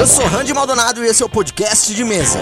Eu sou Randy Maldonado e esse é o podcast de mesa.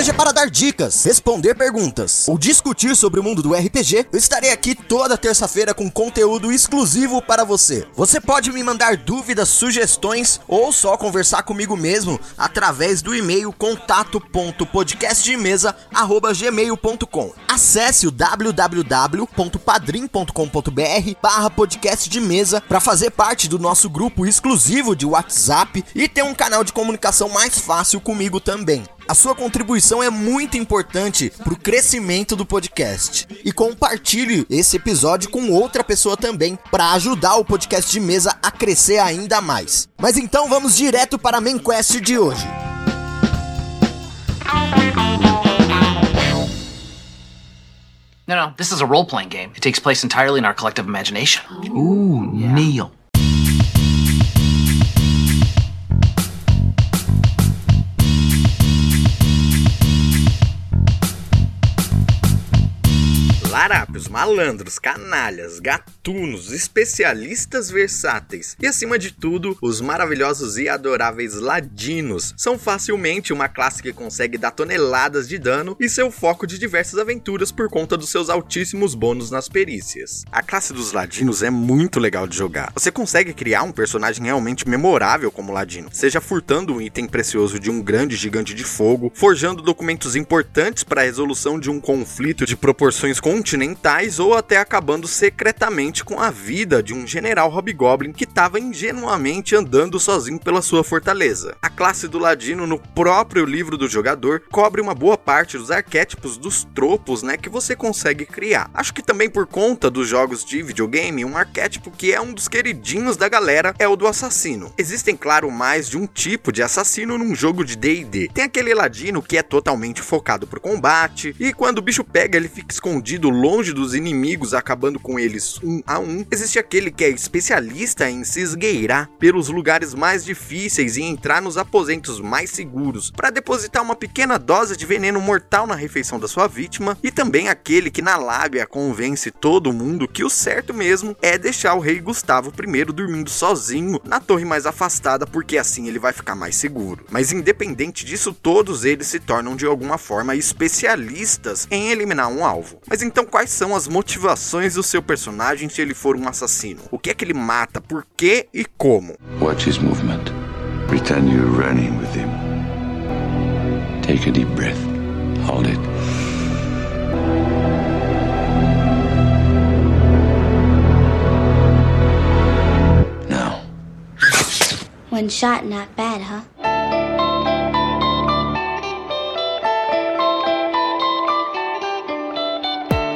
Seja para dar dicas, responder perguntas ou discutir sobre o mundo do RPG, eu estarei aqui toda terça-feira com conteúdo exclusivo para você. Você pode me mandar dúvidas, sugestões ou só conversar comigo mesmo através do e-mail contato.podcastdemesa@gmail.com. Acesse o www.padrim.com.br barra podcast de mesa para fazer parte do nosso grupo exclusivo de WhatsApp e ter um canal de comunicação mais fácil comigo também. A sua contribuição é muito importante para o crescimento do podcast. E compartilhe esse episódio com outra pessoa também, para ajudar o podcast de mesa a crescer ainda mais. Mas então vamos direto para a main quest de hoje. No, no, this is a role playing game. It takes place entirely in our collective imagination. Ooh, Neil. Larápios, malandros, canalhas, gatunos, especialistas versáteis e, acima de tudo, os maravilhosos e adoráveis ladinos são facilmente uma classe que consegue dar toneladas de dano e seu foco de diversas aventuras por conta dos seus altíssimos bônus nas perícias. A classe dos ladinos é muito legal de jogar. Você consegue criar um personagem realmente memorável como ladino, seja furtando um item precioso de um grande gigante de fogo, forjando documentos importantes para a resolução de um conflito de proporções continentais ou até acabando secretamente com a vida de um general Hobgoblin que estava ingenuamente andando sozinho pela sua fortaleza. A classe do Ladino no próprio livro do jogador cobre uma boa parte dos arquétipos dos tropos, né, que você consegue criar. Acho que também por conta dos jogos de videogame, um arquétipo que é um dos queridinhos da galera é o do assassino. Existem, claro, mais de um tipo de assassino num jogo de D&D. Tem aquele Ladino que é totalmente focado pro combate e quando o bicho pega, ele fica escondido longe dos inimigos, acabando com eles um a um. Existe aquele que é especialista em se esgueirar pelos lugares mais difíceis e entrar nos aposentos mais seguros para depositar uma pequena dose de veneno mortal na refeição da sua vítima. E também aquele que na lábia convence todo mundo que o certo mesmo é deixar o rei Gustavo I dormindo sozinho na torre mais afastada, porque assim ele vai ficar mais seguro. Mas independente disso, todos eles se tornam de alguma forma especialistas em eliminar um alvo. Mas então quais são as motivações do seu personagem se ele for um assassino? O que é que ele mata, por quê e como? Watch his movement. Pretend you're running with him. Take a deep breath. Hold it. Now. One shot, not bad, huh?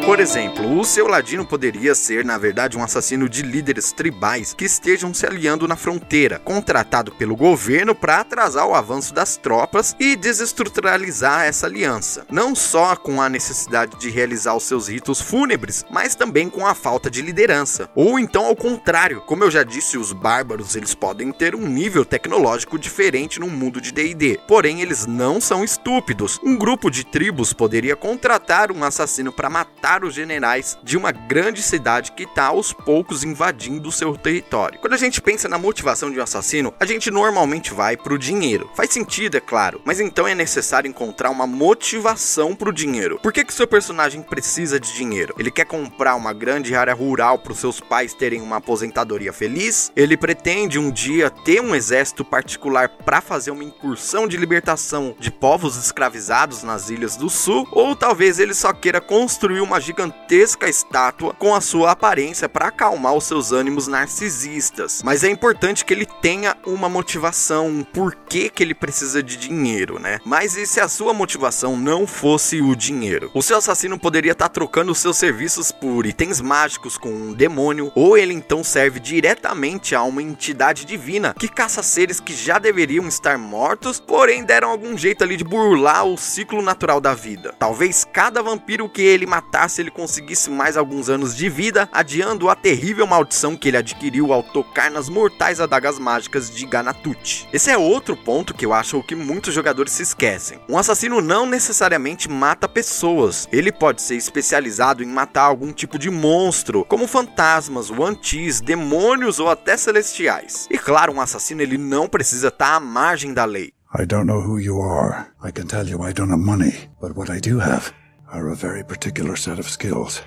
Por exemplo, o seu ladino poderia ser, na verdade, um assassino de líderes tribais que estejam se aliando na fronteira, contratado pelo governo para atrasar o avanço das tropas e desestruturalizar essa aliança. Não só com a necessidade de realizar os seus ritos fúnebres, mas também com a falta de liderança. Ou então ao contrário, como eu já disse, os bárbaros eles podem ter um nível tecnológico diferente no mundo de D&D, porém eles não são estúpidos. Um grupo de tribos poderia contratar um assassino para matar os generais de uma grande cidade que está aos poucos invadindo o seu território. Quando a gente pensa na motivação de um assassino, a gente normalmente vai pro dinheiro. Faz sentido, é claro, mas então é necessário encontrar uma motivação pro dinheiro. Por que que seu personagem precisa de dinheiro? Ele quer comprar uma grande área rural para os seus pais terem uma aposentadoria feliz? Ele pretende um dia ter um exército particular para fazer uma incursão de libertação de povos escravizados nas ilhas do sul? Ou talvez ele só queira construir uma gigantesca estátua com a sua aparência para acalmar os seus ânimos narcisistas. Mas é importante que ele tenha uma motivação, um porquê que ele precisa de dinheiro, né? Mas e se a sua motivação não fosse o dinheiro? O seu assassino poderia estar tá trocando seus serviços por itens mágicos com um demônio, ou ele então serve diretamente a uma entidade divina que caça seres que já deveriam estar mortos, porém deram algum jeito ali de burlar o ciclo natural da vida. Talvez cada vampiro que ele matasse se ele conseguisse mais alguns anos de vida, adiando a terrível maldição que ele adquiriu ao tocar nas mortais adagas mágicas de Ganatuti. Esse é outro ponto que eu acho que muitos jogadores se esquecem. Um assassino não necessariamente mata pessoas, ele pode ser especializado em matar algum tipo de monstro, como fantasmas, wantis, demônios ou até celestiais. E claro, um assassino ele não precisa estar à margem da lei. I don't know who you are. I can tell you I don't have money. But what I do have are a very particular set of skills.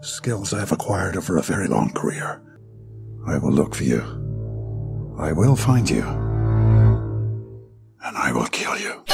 Skills I have acquired over a very long career. I will look for you. I will find you. And I will kill you.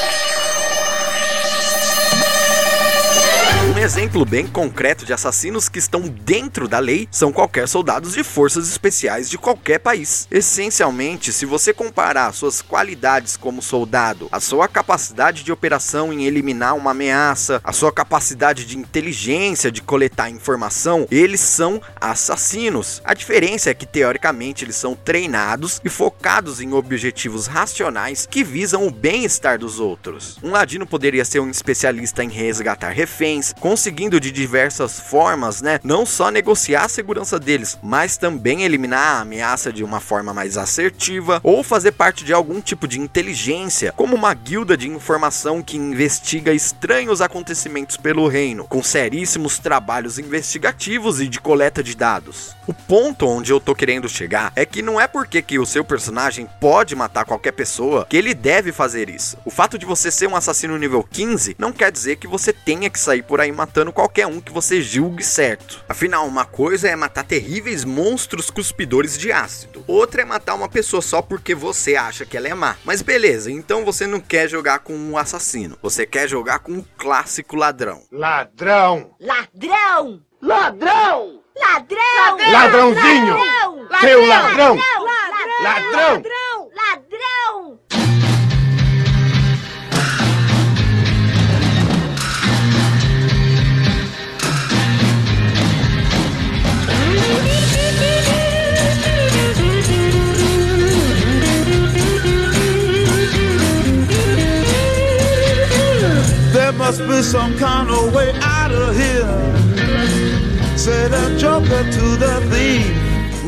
Um exemplo bem concreto de assassinos que estão dentro da lei são qualquer soldados de forças especiais de qualquer país. Essencialmente, se você comparar suas qualidades como soldado, a sua capacidade de operação em eliminar uma ameaça, a sua capacidade de inteligência de coletar informação, eles são assassinos. A diferença é que teoricamente eles são treinados e focados em objetivos racionais que visam o bem-estar dos outros. Um ladino poderia ser um especialista em resgatar reféns, conseguindo de diversas formas, né, não só negociar a segurança deles, mas também eliminar a ameaça de uma forma mais assertiva ou fazer parte de algum tipo de inteligência, como uma guilda de informação que investiga estranhos acontecimentos pelo reino, com seríssimos trabalhos investigativos e de coleta de dados. O ponto onde eu tô querendo chegar é que não é porque que o seu personagem pode matar qualquer pessoa que ele deve fazer isso. O fato de você ser um assassino nível 15 não quer dizer que você tenha que sair por aí matando qualquer um que você julgue certo. Afinal, uma coisa é matar terríveis monstros cuspidores de ácido, outra é matar uma pessoa só porque você acha que ela é má. Mas beleza, então você não quer jogar com um assassino, você quer jogar com um clássico ladrão. Ladrão! Ladrão! Ladrão! Ladrão! Ladrãozinho! Seu ladrão! Ladrão! Ladrão! Ladrão! Must be some kind of way out of here. Said a joker to the thief.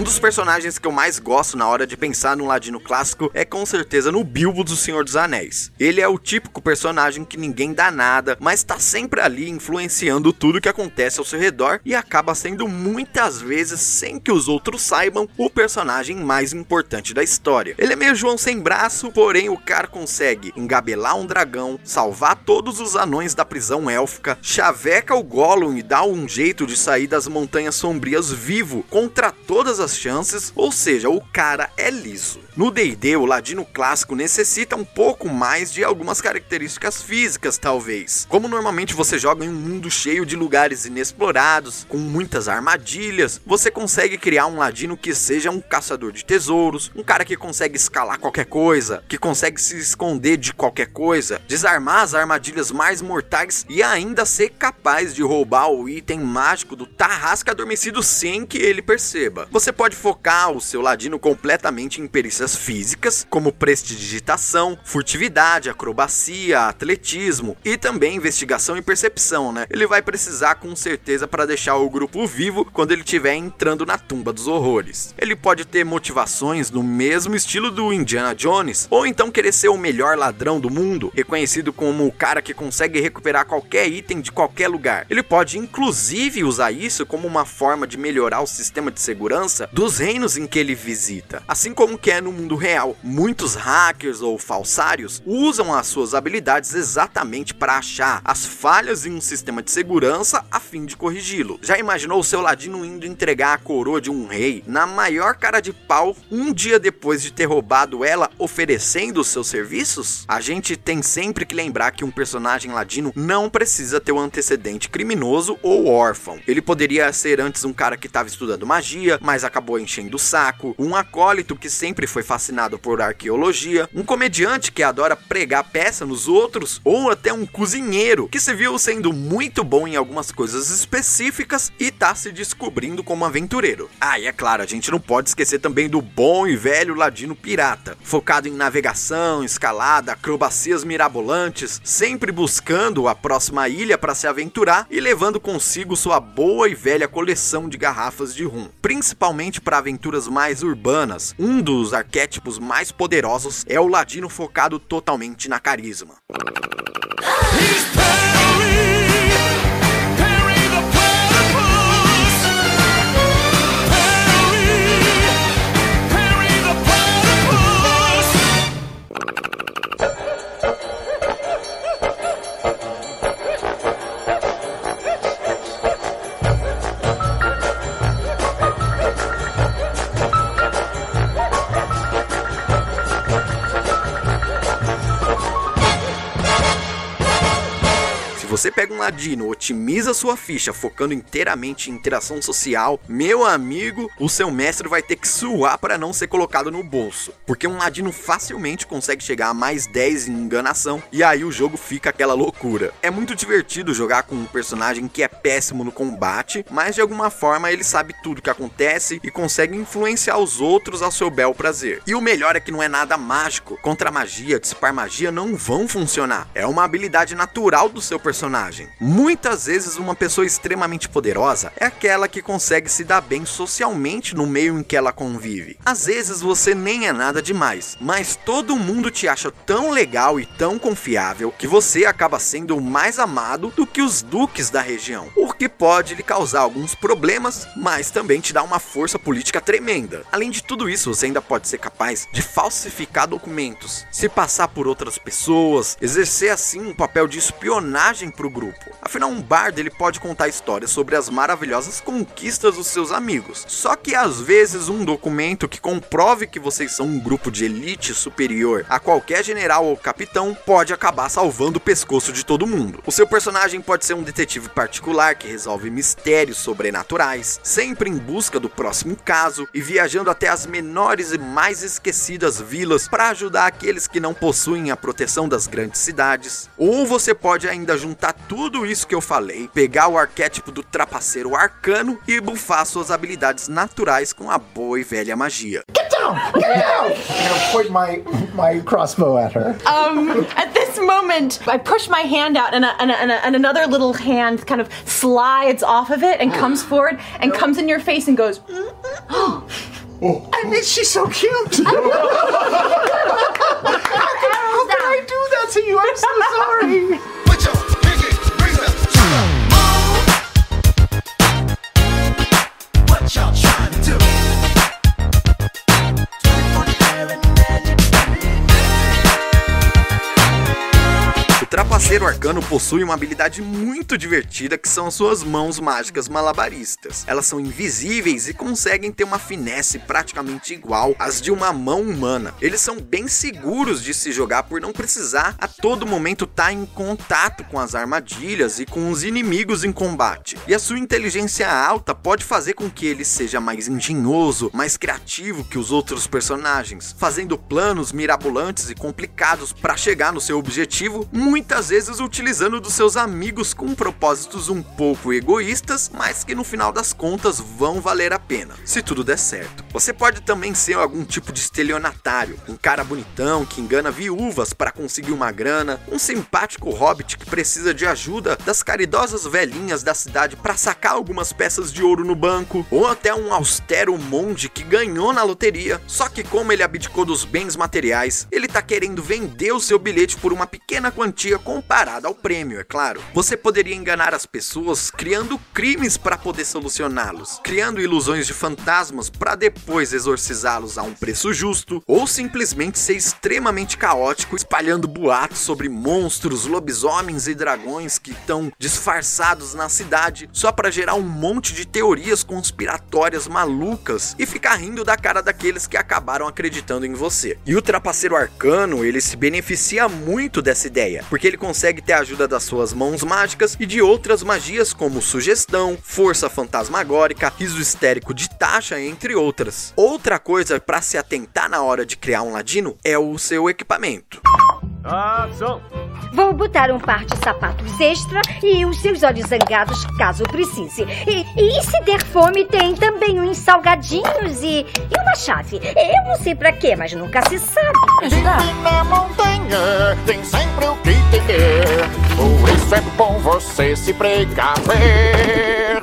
Dos personagens que eu mais gosto na hora de pensar no ladino clássico é com certeza no Bilbo do Senhor dos Anéis. Ele é o típico personagem que ninguém dá nada, mas tá sempre ali influenciando tudo que acontece ao seu redor e acaba sendo muitas vezes, sem que os outros saibam, o personagem mais importante da história. Ele é meio João sem braço, porém o cara consegue engabelar um dragão, salvar todos os anões da prisão élfica, chaveca o Gollum e dá um jeito de sair das montanhas sombrias vivo contra todas as chances, ou seja, o cara é liso. No D&D, o ladino clássico necessita um pouco mais de algumas características físicas, talvez. Como normalmente você joga em um mundo cheio de lugares inexplorados, com muitas armadilhas, você consegue criar um ladino que seja um caçador de tesouros, um cara que consegue escalar qualquer coisa, que consegue se esconder de qualquer coisa, desarmar as armadilhas mais mortais e ainda ser capaz de roubar o item mágico do Tarrasque adormecido sem que ele perceba. Você pode focar o seu ladino completamente em perícias físicas, como prestidigitação, furtividade, acrobacia, atletismo e também investigação e percepção, né? Ele vai precisar com certeza para deixar o grupo vivo quando ele estiver entrando na tumba dos horrores. Ele pode ter motivações no mesmo estilo do Indiana Jones, ou então querer ser o melhor ladrão do mundo, reconhecido como o cara que consegue recuperar qualquer item de qualquer lugar. Ele pode inclusive usar isso como uma forma de melhorar o sistema de segurança dos reinos em que ele visita. Assim como que é no mundo real, muitos hackers ou falsários usam as suas habilidades exatamente para achar as falhas em um sistema de segurança a fim de corrigi-lo. Já imaginou o seu ladino indo entregar a coroa de um rei na maior cara de pau um dia depois de ter roubado ela, oferecendo os seus serviços? A gente tem sempre que lembrar que um personagem ladino não precisa ter um antecedente criminoso ou órfão. Ele poderia ser antes um cara que estava estudando magia, mas acabou acabou enchendo o saco, um acólito que sempre foi fascinado por arqueologia, um comediante que adora pregar peça nos outros, ou até um cozinheiro que se viu sendo muito bom em algumas coisas específicas e tá se descobrindo como aventureiro. Ah, e é claro, a gente não pode esquecer também do bom e velho ladino pirata, focado em navegação, escalada, acrobacias mirabolantes, sempre buscando a próxima ilha para se aventurar e levando consigo sua boa e velha coleção de garrafas de rum. Principalmente para aventuras mais urbanas, um dos arquétipos mais poderosos é o ladino focado totalmente na carisma. Você pega um ladino, otimiza sua ficha focando inteiramente em interação social, meu amigo, o seu mestre vai ter que suar para não ser colocado no bolso. Porque um ladino facilmente consegue chegar a mais 10 em enganação e aí o jogo fica aquela loucura. É muito divertido jogar com um personagem que é péssimo no combate, mas de alguma forma ele sabe tudo que acontece e consegue influenciar os outros ao seu bel prazer. E o melhor é que não é nada mágico. Contra magia, dissipar magia não vão funcionar. É uma habilidade natural do seu personagem. Muitas vezes uma pessoa extremamente poderosa é aquela que consegue se dar bem socialmente no meio em que ela convive. Às vezes você nem é nada demais, mas todo mundo te acha tão legal e tão confiável que você acaba sendo mais amado do que os duques da região, o que pode lhe causar alguns problemas, mas também te dá uma força política tremenda. Além de tudo isso, você ainda pode ser capaz de falsificar documentos, se passar por outras pessoas, exercer assim um papel de espionagem o grupo. Afinal, um bardo ele pode contar histórias sobre as maravilhosas conquistas dos seus amigos. Só que às vezes um documento que comprove que vocês são um grupo de elite superior a qualquer general ou capitão pode acabar salvando o pescoço de todo mundo. O seu personagem pode ser um detetive particular que resolve mistérios sobrenaturais, sempre em busca do próximo caso e viajando até as menores e mais esquecidas vilas para ajudar aqueles que não possuem a proteção das grandes cidades. Ou você pode ainda juntar tudo isso que eu falei, pegar o arquétipo do trapaceiro arcano e bufar suas habilidades naturais com a boa e velha magia. Get down! Get down! I'm gonna point my my crossbow at her. Um, at this moment, I push my hand out, and, a, and, a, and, a, and another little hand kind of slides off of it and comes forward and comes in your face and goes. I mean, she's so cute. How could I do trapaceiro arcano possui uma habilidade muito divertida que são as suas mãos mágicas malabaristas. Elas são invisíveis e conseguem ter uma finesse praticamente igual às de uma mão humana. Eles são bem seguros de se jogar por não precisar a todo momento estar em contato com as armadilhas e com os inimigos em combate. E a sua inteligência alta pode fazer com que ele seja mais engenhoso, mais criativo que os outros personagens, fazendo planos mirabolantes e complicados para chegar no seu objetivo, muitas vezes utilizando dos seus amigos com propósitos um pouco egoístas, mas que no final das contas vão valer a pena, se tudo der certo. Você pode também ser algum tipo de estelionatário, um cara bonitão que engana viúvas para conseguir uma grana, um simpático hobbit que precisa de ajuda das caridosas velhinhas da cidade para sacar algumas peças de ouro no banco, ou até um austero monge que ganhou na loteria, só que como ele abdicou dos bens materiais, ele tá querendo vender o seu bilhete por uma pequena quantia comparada ao prêmio, é claro. Você poderia enganar as pessoas criando crimes para poder solucioná-los, criando ilusões de fantasmas para depois exorcizá-los a um preço justo, ou simplesmente ser extremamente caótico, espalhando boatos sobre monstros, lobisomens e dragões que estão disfarçados na cidade só para gerar um monte de teorias conspiratórias malucas e ficar rindo da cara daqueles que acabaram acreditando em você. E o trapaceiro arcano, ele se beneficia muito dessa ideia, porque ele consegue consegue ter a ajuda das suas mãos mágicas e de outras magias como sugestão, força fantasmagórica, riso histérico de taxa, entre outras. Outra coisa para se atentar na hora de criar um ladino é o seu equipamento. Ação! Vou botar um par de sapatos extra e os seus olhos zangados caso precise. E, e se der fome, tem também uns salgadinhos e, e uma chave. Eu não sei pra quê, mas nunca se sabe. Vive na montanha, tem sempre o que entender. Por isso é bom você se precaver.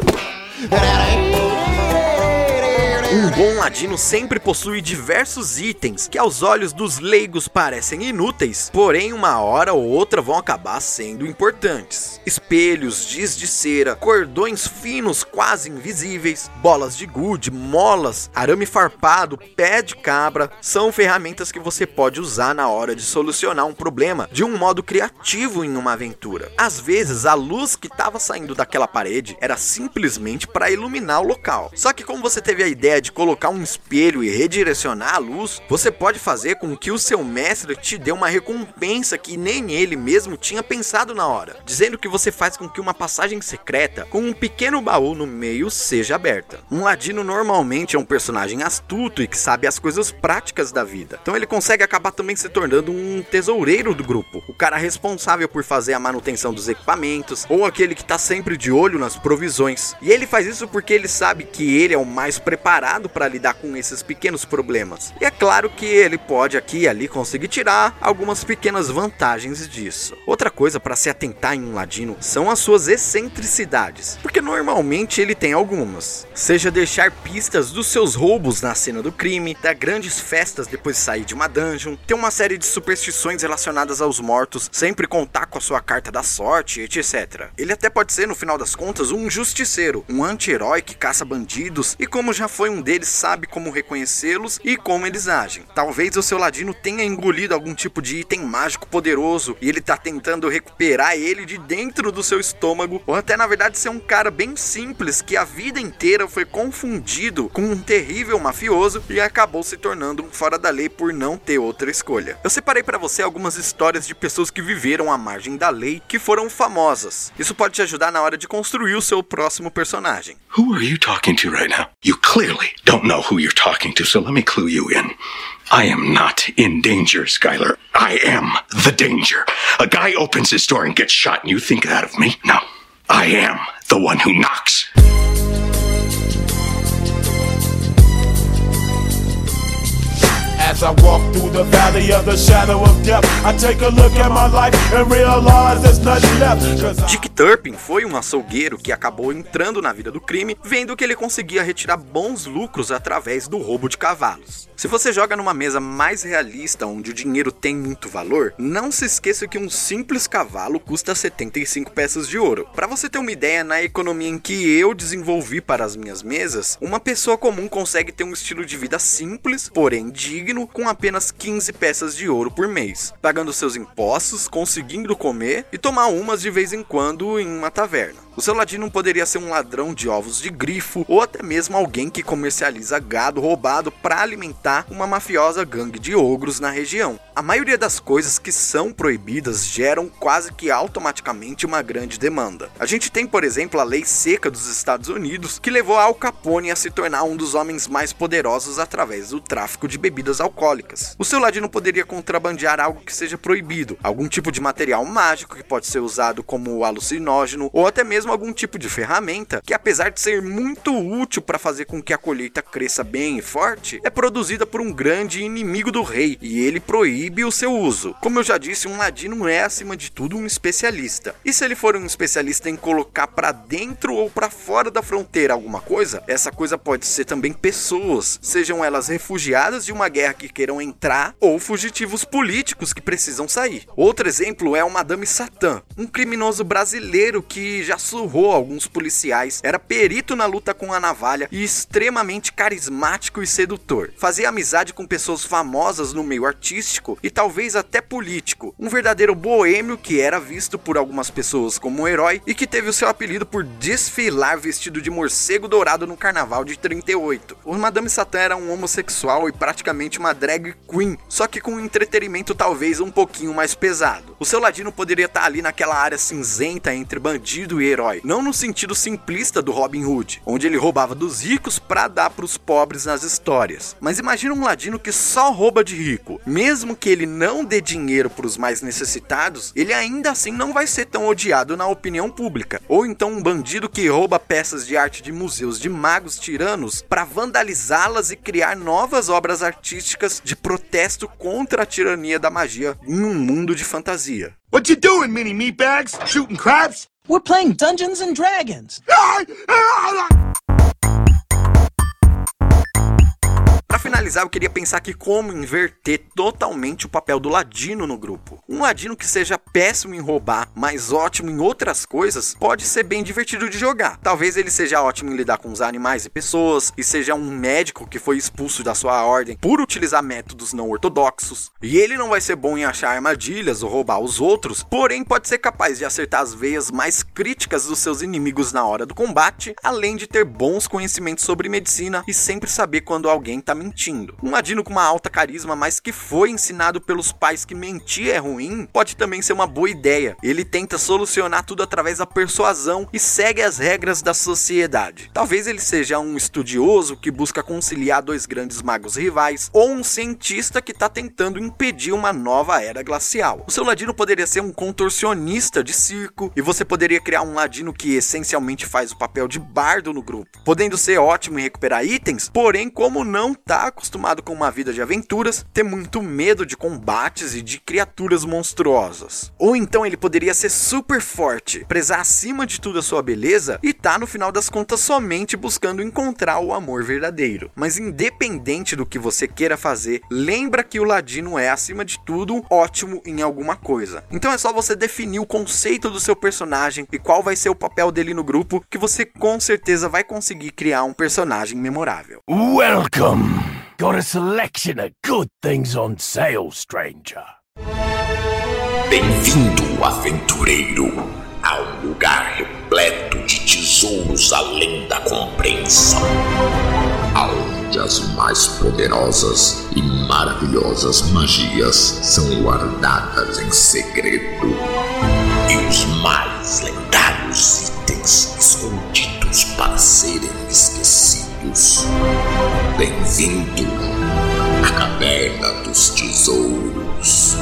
Um bom ladino sempre possui diversos itens que aos olhos dos leigos parecem inúteis, porém uma hora ou outra vão acabar sendo importantes. Espelhos, giz de cera, cordões finos quase invisíveis, bolas de gude, molas, arame farpado, pé de cabra, são ferramentas que você pode usar na hora de solucionar um problema de um modo criativo em uma aventura. Às vezes a luz que estava saindo daquela parede era simplesmente para iluminar o local. Só que como você teve a ideia de colocar um espelho e redirecionar a luz, você pode fazer com que o seu mestre te dê uma recompensa que nem ele mesmo tinha pensado na hora, dizendo que você faz com que uma passagem secreta com um pequeno baú no meio seja aberta. Um ladino normalmente é um personagem astuto e que sabe as coisas práticas da vida, então ele consegue acabar também se tornando um tesoureiro do grupo, o cara responsável por fazer a manutenção dos equipamentos ou aquele que tá sempre de olho nas provisões. E ele faz isso porque ele sabe que ele é o mais preparado para lidar com esses pequenos problemas. E é claro que ele pode aqui e ali conseguir tirar algumas pequenas vantagens disso. Outra coisa para se atentar em um ladino são as suas excentricidades, porque normalmente ele tem algumas. Seja deixar pistas dos seus roubos na cena do crime, dar grandes festas depois de sair de uma dungeon, ter uma série de superstições relacionadas aos mortos, sempre contar com a sua carta da sorte, etc. Ele até pode ser, no final das contas, um justiceiro, um anti-herói que caça bandidos e como já foi um deles sabe como reconhecê-los e como eles agem. Talvez o seu ladino tenha engolido algum tipo de item mágico poderoso e ele tá tentando recuperar ele de dentro do seu estômago, ou até na verdade ser um cara bem simples que a vida inteira foi confundido com um terrível mafioso e acabou se tornando um fora da lei por não ter outra escolha. Eu separei para você algumas histórias de pessoas que viveram à margem da lei que foram famosas. Isso pode te ajudar na hora de construir o seu próximo personagem. Who are you talking to right now? You clearly don't know who you're talking to, so let me clue you in. I am not in danger, Skylar. I am the danger. A guy opens his door and gets shot, and you think that of me? No. I am the one who knocks. As I walk through the valley of the shadow of death, I take a look at my life and realize there's nothing left. Dick Turpin foi um açougueiro que acabou entrando na vida do crime, vendo que ele conseguia retirar bons lucros através do roubo de cavalos. Se você joga numa mesa mais realista, onde o dinheiro tem muito valor, não se esqueça que um simples cavalo custa 75 peças de ouro. Para você ter uma ideia, na economia em que eu desenvolvi para as minhas mesas, uma pessoa comum consegue ter um estilo de vida simples, porém digno, com apenas 15 peças de ouro por mês, pagando seus impostos, conseguindo comer e tomar umas de vez em quando em uma taverna. O seu ladino poderia ser um ladrão de ovos de grifo ou até mesmo alguém que comercializa gado roubado para alimentar uma mafiosa gangue de ogros na região. A maioria das coisas que são proibidas geram quase que automaticamente uma grande demanda. A gente tem, por exemplo, a lei seca dos Estados Unidos, que levou Al Capone a se tornar um dos homens mais poderosos através do tráfico de bebidas alcoólicas. O seu ladino poderia contrabandear algo que seja proibido, algum tipo de material mágico que pode ser usado como alucinógeno ou até mesmo algum tipo de ferramenta que, apesar de ser muito útil para fazer com que a colheita cresça bem e forte, é produzida por um grande inimigo do rei e ele proíbe o seu uso. Como eu já disse, um ladino é acima de tudo um especialista. E se ele for um especialista em colocar para dentro ou para fora da fronteira alguma coisa, essa coisa pode ser também pessoas, sejam elas refugiadas de uma guerra que queiram entrar ou fugitivos políticos que precisam sair. Outro exemplo é o Madame Satã, um criminoso brasileiro que já sussurrou a alguns policiais, era perito na luta com a navalha e extremamente carismático e sedutor. Fazia amizade com pessoas famosas no meio artístico e talvez até político. Um verdadeiro boêmio que era visto por algumas pessoas como um herói e que teve o seu apelido por desfilar vestido de morcego dourado no carnaval de 38. O Madame Satã era um homossexual e praticamente uma drag queen, só que com um entretenimento talvez um pouquinho mais pesado. O seu ladino poderia estar ali naquela área cinzenta entre bandido e herói, não no sentido simplista do Robin Hood, onde ele roubava dos ricos para dar para os pobres nas histórias. Mas imagina um ladino que só rouba de rico, mesmo que ele não dê dinheiro para os mais necessitados, ele ainda assim não vai ser tão odiado na opinião pública. Ou então um bandido que rouba peças de arte de museus de magos tiranos para vandalizá-las e criar novas obras artísticas de protesto contra a tirania da magia em um mundo de fantasia. What you doing, mini meatbags? Shooting craps? We're playing Dungeons and Dragons. Finalizar, eu queria pensar aqui como inverter totalmente o papel do ladino no grupo. Um ladino que seja péssimo em roubar, mas ótimo em outras coisas, pode ser bem divertido de jogar. Talvez ele seja ótimo em lidar com os animais e pessoas, e seja um médico que foi expulso da sua ordem por utilizar métodos não ortodoxos. E ele não vai ser bom em achar armadilhas ou roubar os outros, porém pode ser capaz de acertar as veias mais críticas dos seus inimigos na hora do combate, além de ter bons conhecimentos sobre medicina e sempre saber quando alguém tá mentindo. Um ladino com uma alta carisma, mas que foi ensinado pelos pais que mentir é ruim, pode também ser uma boa ideia. Ele tenta solucionar tudo através da persuasão e segue as regras da sociedade. Talvez ele seja um estudioso que busca conciliar dois grandes magos rivais, ou um cientista que está tentando impedir uma nova era glacial. O seu ladino poderia ser um contorcionista de circo, e você poderia criar um ladino que essencialmente faz o papel de bardo no grupo, podendo ser ótimo em recuperar itens, porém, como não tá acostumado com uma vida de aventuras, ter muito medo de combates e de criaturas monstruosas. Ou então ele poderia ser super forte, prezar acima de tudo a sua beleza e tá no final das contas somente buscando encontrar o amor verdadeiro. Mas independente do que você queira fazer, lembra que o ladino é acima de tudo ótimo em alguma coisa. Então é só você definir o conceito do seu personagem e qual vai ser o papel dele no grupo que você com certeza vai conseguir criar um personagem memorável. Welcome. Got a selection of good things on sale, stranger. Bem-vindo, aventureiro, a um lugar repleto de tesouros além da compreensão. Onde as mais poderosas e maravilhosas magias são guardadas em segredo. E os mais lendários itens escondidos para serem esquecidos. Bem-vindo à Caverna dos Tesouros.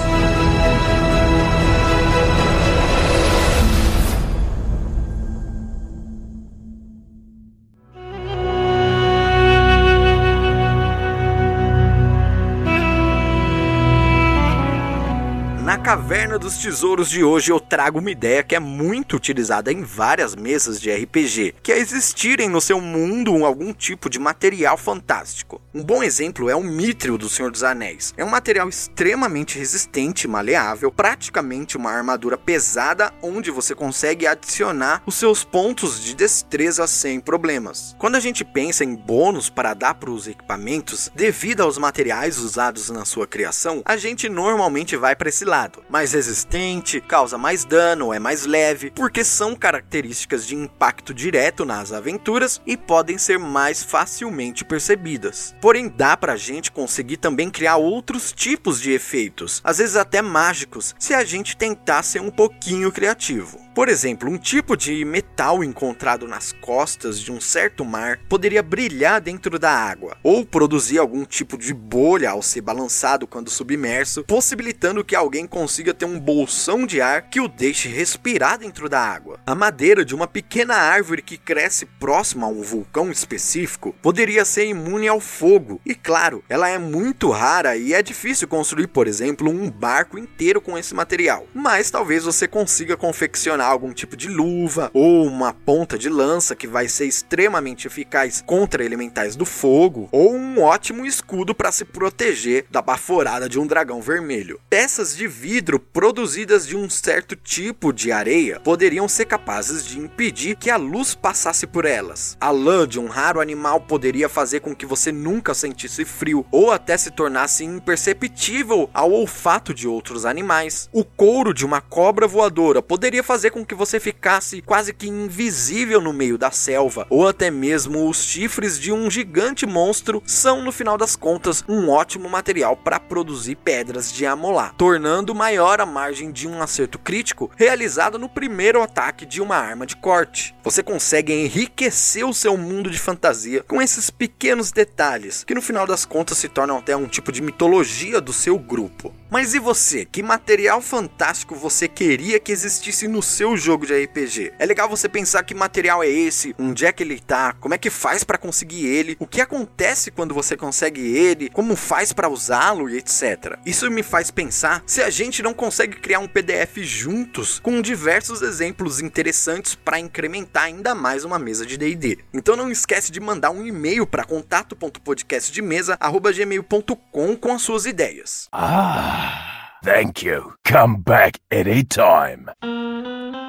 Caverna dos Tesouros de hoje eu trago uma ideia que é muito utilizada em várias mesas de RPG, que é existirem no seu mundo algum tipo de material fantástico. Um bom exemplo é o Mithril do Senhor dos Anéis. É um material extremamente resistente e maleável, praticamente uma armadura pesada onde você consegue adicionar os seus pontos de destreza sem problemas. Quando a gente pensa em bônus para dar para os equipamentos, devido aos materiais usados na sua criação, a gente normalmente vai para esse lado. Mais resistente, causa mais dano, é mais leve, porque são características de impacto direto nas aventuras e podem ser mais facilmente percebidas. Porém, dá pra gente conseguir também criar outros tipos de efeitos, às vezes até mágicos, se a gente tentar ser um pouquinho criativo. Por exemplo, um tipo de metal encontrado nas costas de um certo mar poderia brilhar dentro da água, ou produzir algum tipo de bolha ao ser balançado quando submerso, possibilitando que alguém ter um bolsão de ar que o deixe respirar dentro da água. A madeira de uma pequena árvore que cresce próximo a um vulcão específico poderia ser imune ao fogo, e claro, ela é muito rara e é difícil construir, por exemplo, um barco inteiro com esse material, mas talvez você consiga confeccionar algum tipo de luva ou uma ponta de lança que vai ser extremamente eficaz contra elementais do fogo, ou um ótimo escudo para se proteger da baforada de um dragão vermelho. Peças de vidro exemplo, produzidas de um certo tipo de areia, poderiam ser capazes de impedir que a luz passasse por elas. A lã de um raro animal poderia fazer com que você nunca sentisse frio ou até se tornasse imperceptível ao olfato de outros animais. O couro de uma cobra voadora poderia fazer com que você ficasse quase que invisível no meio da selva, ou até mesmo os chifres de um gigante monstro são, no final das contas, um ótimo material para produzir pedras de amolar, tornando maior a margem de um acerto crítico realizado no primeiro ataque de uma arma de corte. Você consegue enriquecer o seu mundo de fantasia com esses pequenos detalhes, que no final das contas se tornam até um tipo de mitologia do seu grupo. Mas e você? Que material fantástico você queria que existisse no seu jogo de RPG? É legal você pensar que material é esse, onde é que ele tá, como é que faz para conseguir ele, o que acontece quando você consegue ele, como faz para usá-lo e etc. Isso me faz pensar se a gente não consegue criar um PDF juntos com diversos exemplos interessantes para incrementar ainda mais uma mesa de D&D. Então não esquece de mandar um e-mail para contato.podcastdemesa@gmail.com com as suas ideias. Ah, thank you. Come back anytime. Chegamos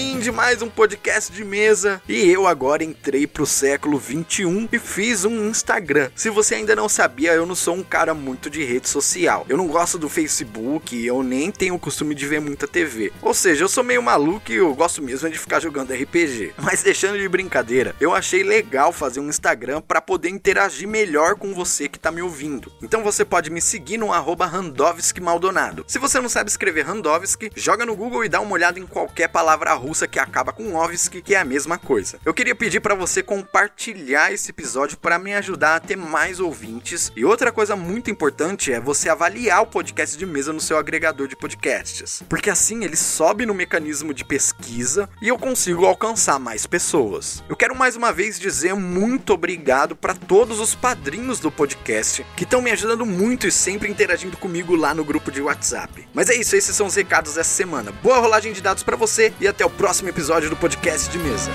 fim de mais um podcast de mesa e eu agora entrei pro século 21 e fiz um Instagram. Se você ainda não sabia, eu não sou um cara muito de rede social. Eu não gosto do Facebook, eu nem tenho o costume de ver muita TV. Ou seja, eu sou meio maluco e eu gosto mesmo de ficar jogando RPG. Mas deixando de brincadeira, eu achei legal fazer um Instagram para poder interagir melhor com você que tá me ouvindo. Então você pode me seguir no arroba Randovski Maldonado. Se você não sabe escrever Randovski, joga no Google e dá uma olhada em qualquer palavra russa que acaba com Ovski, que é a mesma coisa. Eu queria pedir para você compartilhar esse episódio para me ajudar a ter mais ouvintes. E outra coisa muito importante é você avaliar o podcast de mesa no seu agregador de podcasts, porque assim ele sobe no mecanismo de pesquisa e eu consigo alcançar mais pessoas. Eu quero mais uma vez dizer muito obrigado para todos os padrinhos do podcast que estão me ajudando muito e sempre interagindo comigo lá no grupo de WhatsApp. Mas é isso, esses são os recados dessa semana. Boa rolagem de dados para você e até o próximo episódio do podcast de mesa.